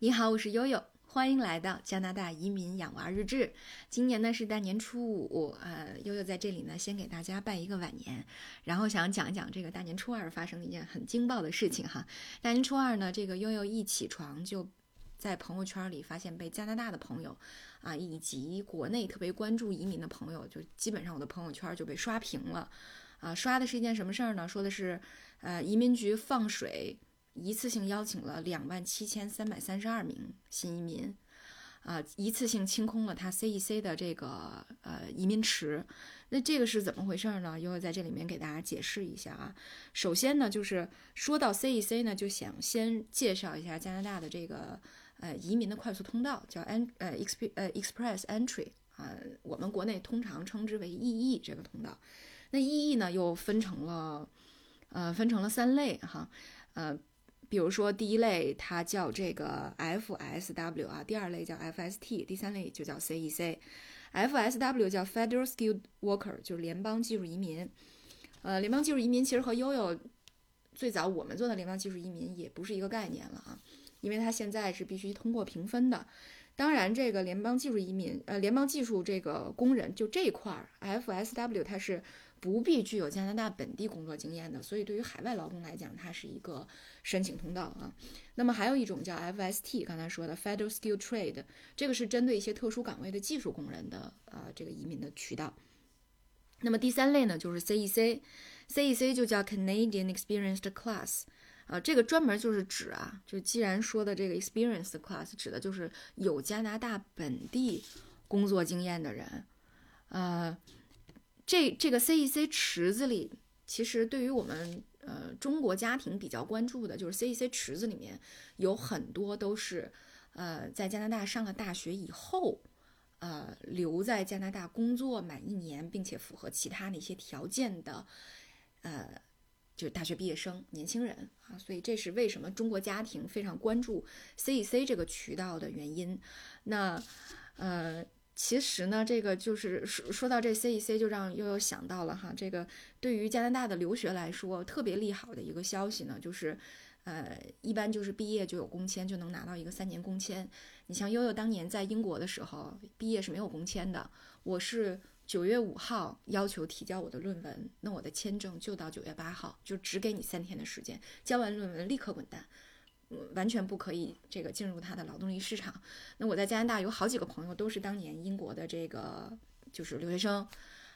你好，我是悠悠，欢迎来到加拿大移民养娃日志。今年呢是大年初五，呃，悠悠在这里呢先给大家拜一个晚年，然后想讲一讲这个大年初二发生的一件很惊爆的事情哈。大年初二呢，这个悠悠一起床就在朋友圈里发现被加拿大的朋友啊，以及国内特别关注移民的朋友，就基本上我的朋友圈就被刷屏了。啊，刷的是一件什么事儿呢？说的是，呃，移民局放水。一次性邀请了两万七千三百三十二名新移民，啊，一次性清空了他 CEC 的这个呃移民池。那这个是怎么回事呢？又会在这里面给大家解释一下啊。首先呢，就是说到 CEC 呢，就想先介绍一下加拿大的这个呃移民的快速通道，叫 N 呃 Exp 呃 Express Entry 啊，我们国内通常称之为 EE 这个通道。那 EE 呢又分成了呃分成了三类哈，呃。比如说，第一类它叫这个 FSW 啊，第二类叫 FST，第三类就叫 CEC。FSW 叫 Federal Skilled Worker，就是联邦技术移民。呃，联邦技术移民其实和悠悠最早我们做的联邦技术移民也不是一个概念了啊，因为它现在是必须通过评分的。当然，这个联邦技术移民，呃，联邦技术这个工人就这块儿，FSW 它是。不必具有加拿大本地工作经验的，所以对于海外劳工来讲，它是一个申请通道啊。那么还有一种叫 FST，刚才说的 Federal Skill Trade，这个是针对一些特殊岗位的技术工人的呃这个移民的渠道。那么第三类呢，就是 CEC，CEC 就叫 Canadian Experienced Class，啊，这个专门就是指啊，就既然说的这个 Experienced Class，指的就是有加拿大本地工作经验的人，呃。这这个 CEC 池子里，其实对于我们呃中国家庭比较关注的，就是 CEC 池子里面有很多都是呃在加拿大上了大学以后，呃留在加拿大工作满一年，并且符合其他的一些条件的，呃就是大学毕业生年轻人啊，所以这是为什么中国家庭非常关注 CEC 这个渠道的原因。那呃。其实呢，这个就是说说到这 CEC，就让悠悠想到了哈，这个对于加拿大的留学来说特别利好的一个消息呢，就是，呃，一般就是毕业就有工签，就能拿到一个三年工签。你像悠悠当年在英国的时候，毕业是没有工签的。我是九月五号要求提交我的论文，那我的签证就到九月八号，就只给你三天的时间，交完论文立刻滚蛋。完全不可以这个进入他的劳动力市场。那我在加拿大有好几个朋友都是当年英国的这个就是留学生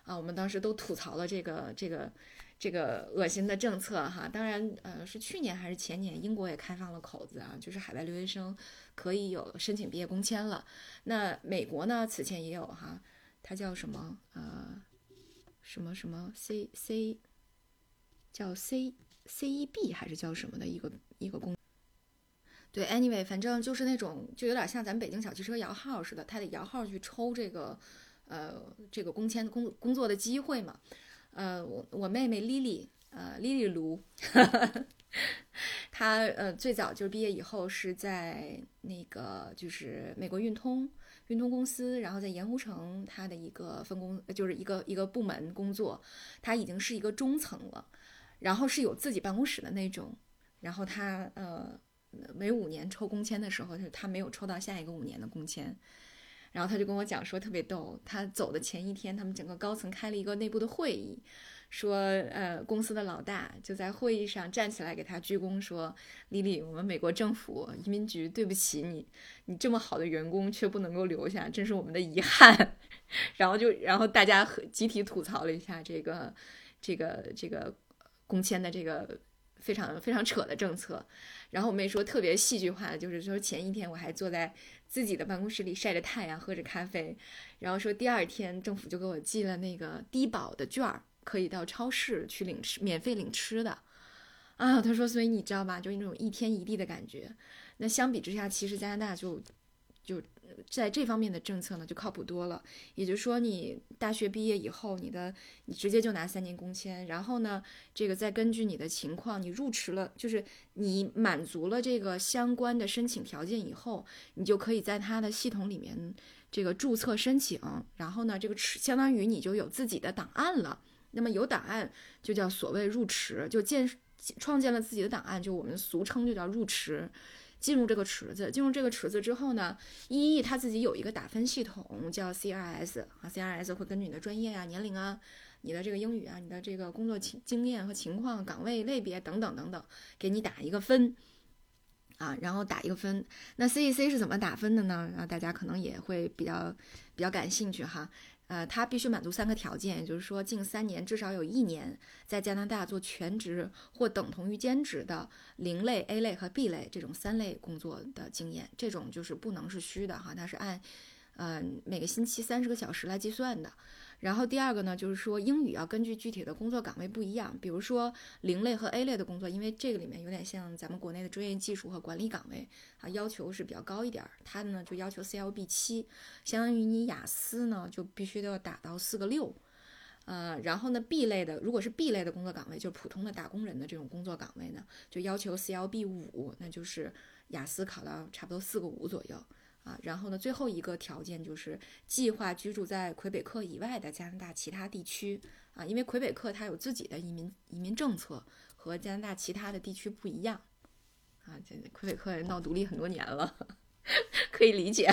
啊，我们当时都吐槽了这个这个这个恶心的政策哈。当然呃是去年还是前年，英国也开放了口子啊，就是海外留学生可以有申请毕业工签了。那美国呢此前也有哈，它叫什么呃什么什么 C C 叫 C C E B 还是叫什么的一个一个工。对，anyway，反正就是那种，就有点像咱们北京小汽车摇号似的，他得摇号去抽这个，呃，这个工签工工作的机会嘛。呃，我我妹妹 Lily，呃，Lily 卢，她呃最早就是毕业以后是在那个就是美国运通运通公司，然后在盐湖城她的一个分工就是一个一个部门工作，她已经是一个中层了，然后是有自己办公室的那种，然后她呃。每五年抽工签的时候，就是他没有抽到下一个五年的工签，然后他就跟我讲说特别逗，他走的前一天，他们整个高层开了一个内部的会议，说呃公司的老大就在会议上站起来给他鞠躬说，丽丽，我们美国政府移民局对不起你，你这么好的员工却不能够留下，真是我们的遗憾。然后就然后大家集体吐槽了一下这个这个这个工签的这个。非常非常扯的政策，然后我妹说特别戏剧化的，就是说前一天我还坐在自己的办公室里晒着太阳，喝着咖啡，然后说第二天政府就给我寄了那个低保的券儿，可以到超市去领吃，免费领吃的，啊，他说所以你知道吧，就是那种一天一地的感觉。那相比之下，其实加拿大就就。在这方面的政策呢，就靠谱多了。也就是说，你大学毕业以后，你的你直接就拿三年工签，然后呢，这个再根据你的情况，你入池了，就是你满足了这个相关的申请条件以后，你就可以在他的系统里面这个注册申请，然后呢，这个池相当于你就有自己的档案了。那么有档案就叫所谓入池，就建创建了自己的档案，就我们俗称就叫入池。进入这个池子。进入这个池子之后呢，EE 它自己有一个打分系统叫 CRS 啊，CRS 会根据你的专业啊、年龄啊、你的这个英语啊、你的这个工作经经验和情况、岗位类别等等等等，给你打一个分。啊，然后打一个分。那 CEC 是怎么打分的呢？啊，大家可能也会比较比较感兴趣哈。呃，它必须满足三个条件，也就是说，近三年至少有一年在加拿大做全职或等同于兼职的零类、A 类和 B 类这种三类工作的经验，这种就是不能是虚的哈，它是按呃每个星期三十个小时来计算的。然后第二个呢，就是说英语要根据具体的工作岗位不一样，比如说零类和 A 类的工作，因为这个里面有点像咱们国内的专业技术和管理岗位啊，要求是比较高一点儿。它呢就要求 CLB 七，相当于你雅思呢就必须都要打到四个六。呃，然后呢 B 类的，如果是 B 类的工作岗位，就是普通的打工人的这种工作岗位呢，就要求 CLB 五，那就是雅思考到差不多四个五左右。啊，然后呢，最后一个条件就是计划居住在魁北克以外的加拿大其他地区啊，因为魁北克它有自己的移民移民政策，和加拿大其他的地区不一样啊。这魁北克闹独立很多年了，可以理解。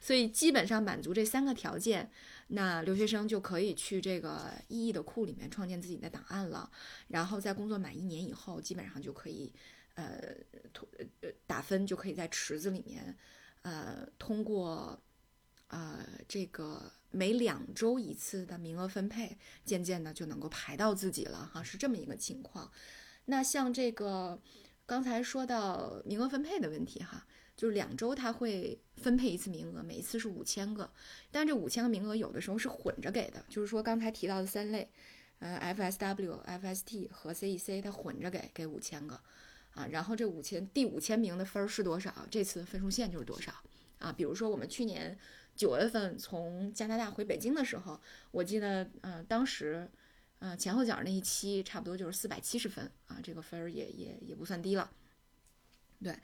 所以基本上满足这三个条件，那留学生就可以去这个 EE 的库里面创建自己的档案了，然后在工作满一年以后，基本上就可以呃呃打分，就可以在池子里面。呃，通过呃这个每两周一次的名额分配，渐渐的就能够排到自己了哈，是这么一个情况。那像这个刚才说到名额分配的问题哈，就是两周他会分配一次名额，每一次是五千个，但这五千个名额有的时候是混着给的，就是说刚才提到的三类，呃，FSW、FST 和 CEC，它混着给，给五千个。啊，然后这五千第五千名的分儿是多少？这次分数线就是多少啊？比如说我们去年九月份从加拿大回北京的时候，我记得，嗯，当时，嗯，前后脚那一期差不多就是四百七十分啊，这个分儿也也也不算低了。对，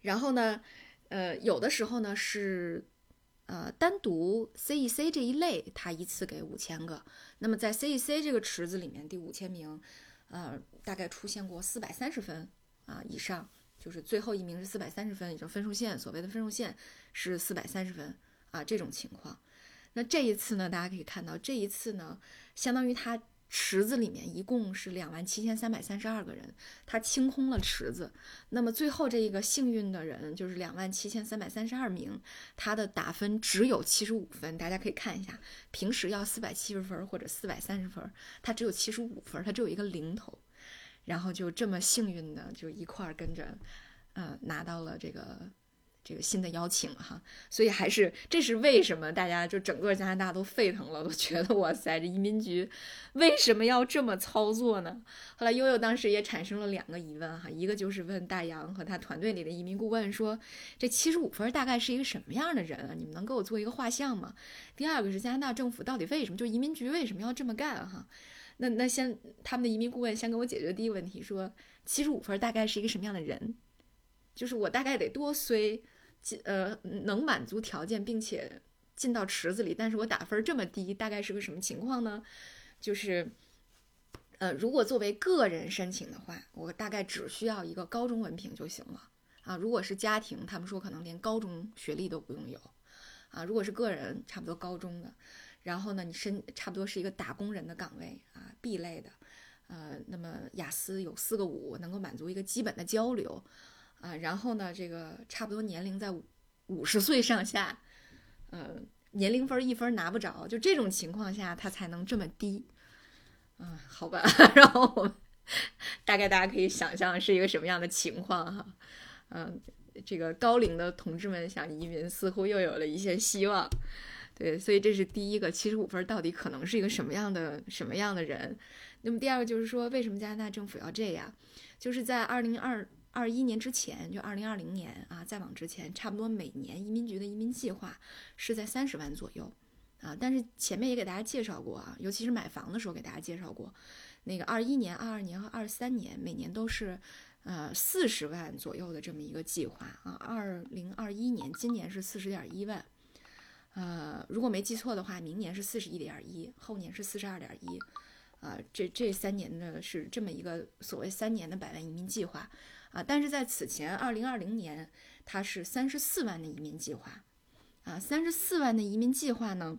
然后呢，呃，有的时候呢是，呃，单独 CEC 这一类，它一次给五千个。那么在 CEC 这个池子里面，第五千名，呃，大概出现过四百三十分。啊，以上就是最后一名是四百三十分，也就分数线，所谓的分数线是四百三十分啊，这种情况。那这一次呢，大家可以看到，这一次呢，相当于它池子里面一共是两万七千三百三十二个人，它清空了池子。那么最后这一个幸运的人就是两万七千三百三十二名，他的打分只有七十五分。大家可以看一下，平时要四百七十分或者四百三十分，他只有七十五分，他只有一个零头。然后就这么幸运的就一块儿跟着，呃，拿到了这个这个新的邀请哈，所以还是这是为什么大家就整个加拿大都沸腾了，都觉得哇塞，这移民局为什么要这么操作呢？后来悠悠当时也产生了两个疑问哈，一个就是问大洋和他团队里的移民顾问说，这七十五分大概是一个什么样的人啊？你们能给我做一个画像吗？第二个是加拿大政府到底为什么就移民局为什么要这么干哈？那那先，他们的移民顾问先给我解决第一个问题，说七十五分大概是一个什么样的人？就是我大概得多虽呃能满足条件，并且进到池子里，但是我打分这么低，大概是个什么情况呢？就是呃，如果作为个人申请的话，我大概只需要一个高中文凭就行了啊。如果是家庭，他们说可能连高中学历都不用有啊。如果是个人，差不多高中的。然后呢，你申差不多是一个打工人的岗位啊，B 类的，呃，那么雅思有四个五，能够满足一个基本的交流，啊，然后呢，这个差不多年龄在五十岁上下，呃，年龄分一分拿不着，就这种情况下，他才能这么低，嗯，好吧，然后我们大概大家可以想象是一个什么样的情况哈，嗯，这个高龄的同志们想移民，似乎又有了一些希望。对，所以这是第一个，七十五分到底可能是一个什么样的什么样的人？那么第二个就是说，为什么加拿大政府要这样？就是在二零二二一年之前，就二零二零年啊，再往之前，差不多每年移民局的移民计划是在三十万左右啊。但是前面也给大家介绍过啊，尤其是买房的时候给大家介绍过，那个二一年、二二年和二三年每年都是呃四十万左右的这么一个计划啊。二零二一年今年是四十点一万。呃，如果没记错的话，明年是四十一点一，后年是四十二点一，啊，这这三年呢是这么一个所谓三年的百万移民计划，啊，但是在此前二零二零年，它是三十四万的移民计划，啊，三十四万的移民计划呢，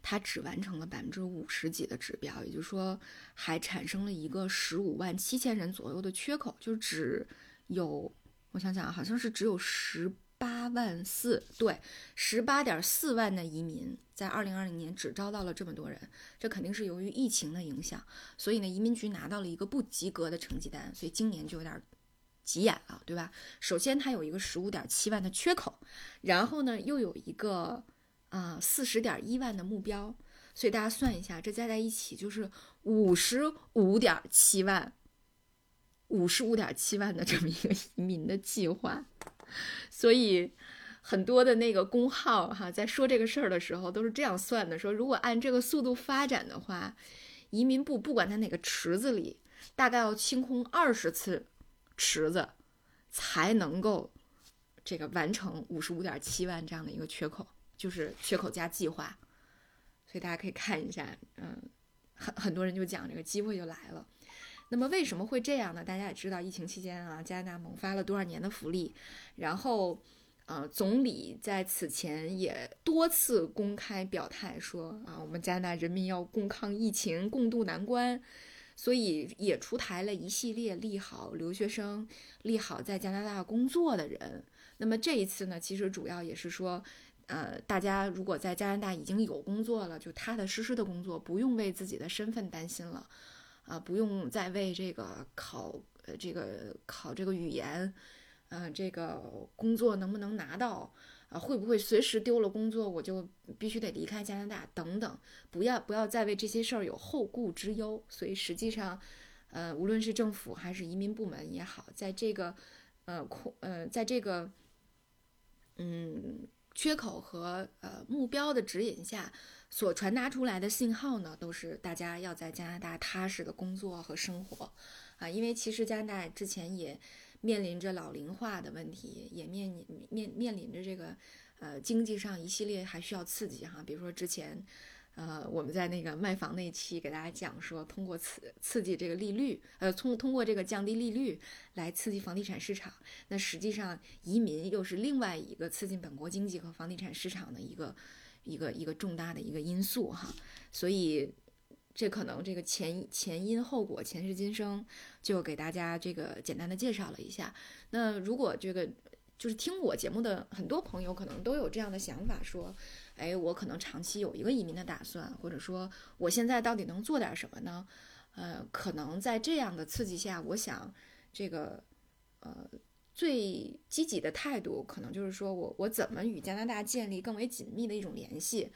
它只完成了百分之五十几的指标，也就是说，还产生了一个十五万七千人左右的缺口，就是只有，我想想啊，好像是只有十。八万四，对，十八点四万的移民在二零二零年只招到了这么多人，这肯定是由于疫情的影响，所以呢，移民局拿到了一个不及格的成绩单，所以今年就有点急眼了，对吧？首先它有一个十五点七万的缺口，然后呢又有一个啊四十点一万的目标，所以大家算一下，这加在一起就是五十五点七万，五十五点七万的这么一个移民的计划。所以，很多的那个工号哈，在说这个事儿的时候，都是这样算的：说如果按这个速度发展的话，移民部不管在哪个池子里，大概要清空二十次池子，才能够这个完成五十五点七万这样的一个缺口，就是缺口加计划。所以大家可以看一下，嗯，很很多人就讲这个机会就来了。那么为什么会这样呢？大家也知道，疫情期间啊，加拿大猛发了多少年的福利，然后，呃，总理在此前也多次公开表态说啊，我们加拿大人民要共抗疫情，共度难关，所以也出台了一系列利好留学生、利好在加拿大工作的人。那么这一次呢，其实主要也是说，呃，大家如果在加拿大已经有工作了，就踏踏实实的工作，不用为自己的身份担心了。啊，不用再为这个考，呃，这个考这个语言，呃，这个工作能不能拿到，啊，会不会随时丢了工作，我就必须得离开加拿大等等，不要不要再为这些事儿有后顾之忧。所以实际上，呃，无论是政府还是移民部门也好，在这个，呃，空，呃，在这个，嗯，缺口和呃目标的指引下。所传达出来的信号呢，都是大家要在加拿大踏实的工作和生活，啊，因为其实加拿大之前也面临着老龄化的问题，也面临面面临着这个呃经济上一系列还需要刺激哈，比如说之前呃我们在那个卖房那期给大家讲说，通过刺刺激这个利率，呃通通过这个降低利率来刺激房地产市场，那实际上移民又是另外一个刺激本国经济和房地产市场的一个。一个一个重大的一个因素哈，所以这可能这个前前因后果前世今生就给大家这个简单的介绍了一下。那如果这个就是听我节目的很多朋友可能都有这样的想法，说，哎，我可能长期有一个移民的打算，或者说我现在到底能做点什么呢？呃，可能在这样的刺激下，我想这个呃。最积极的态度，可能就是说我我怎么与加拿大建立更为紧密的一种联系，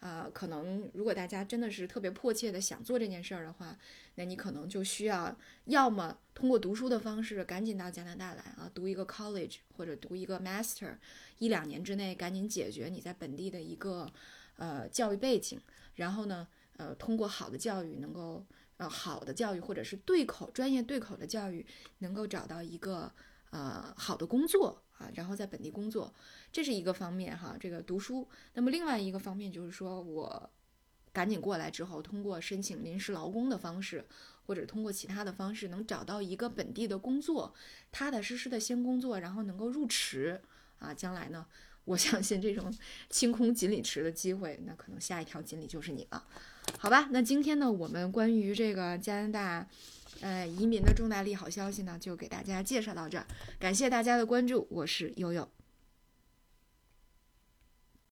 啊，可能如果大家真的是特别迫切的想做这件事儿的话，那你可能就需要要么通过读书的方式赶紧到加拿大来啊，读一个 college 或者读一个 master，一两年之内赶紧解决你在本地的一个呃教育背景，然后呢，呃，通过好的教育能够呃好的教育或者是对口专业对口的教育，能够找到一个。呃，好的工作啊，然后在本地工作，这是一个方面哈。这个读书，那么另外一个方面就是说我赶紧过来之后，通过申请临时劳工的方式，或者通过其他的方式，能找到一个本地的工作，踏踏实实的先工作，然后能够入池啊。将来呢，我相信这种 清空锦鲤池的机会，那可能下一条锦鲤就是你了，好吧？那今天呢，我们关于这个加拿大。呃，移民的重大利好消息呢，就给大家介绍到这儿，感谢大家的关注，我是悠悠。